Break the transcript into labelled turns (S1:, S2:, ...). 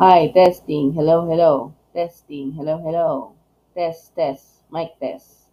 S1: Hi, testing. Hello, hello. Testing. Hello, hello. Test, test. Mic test.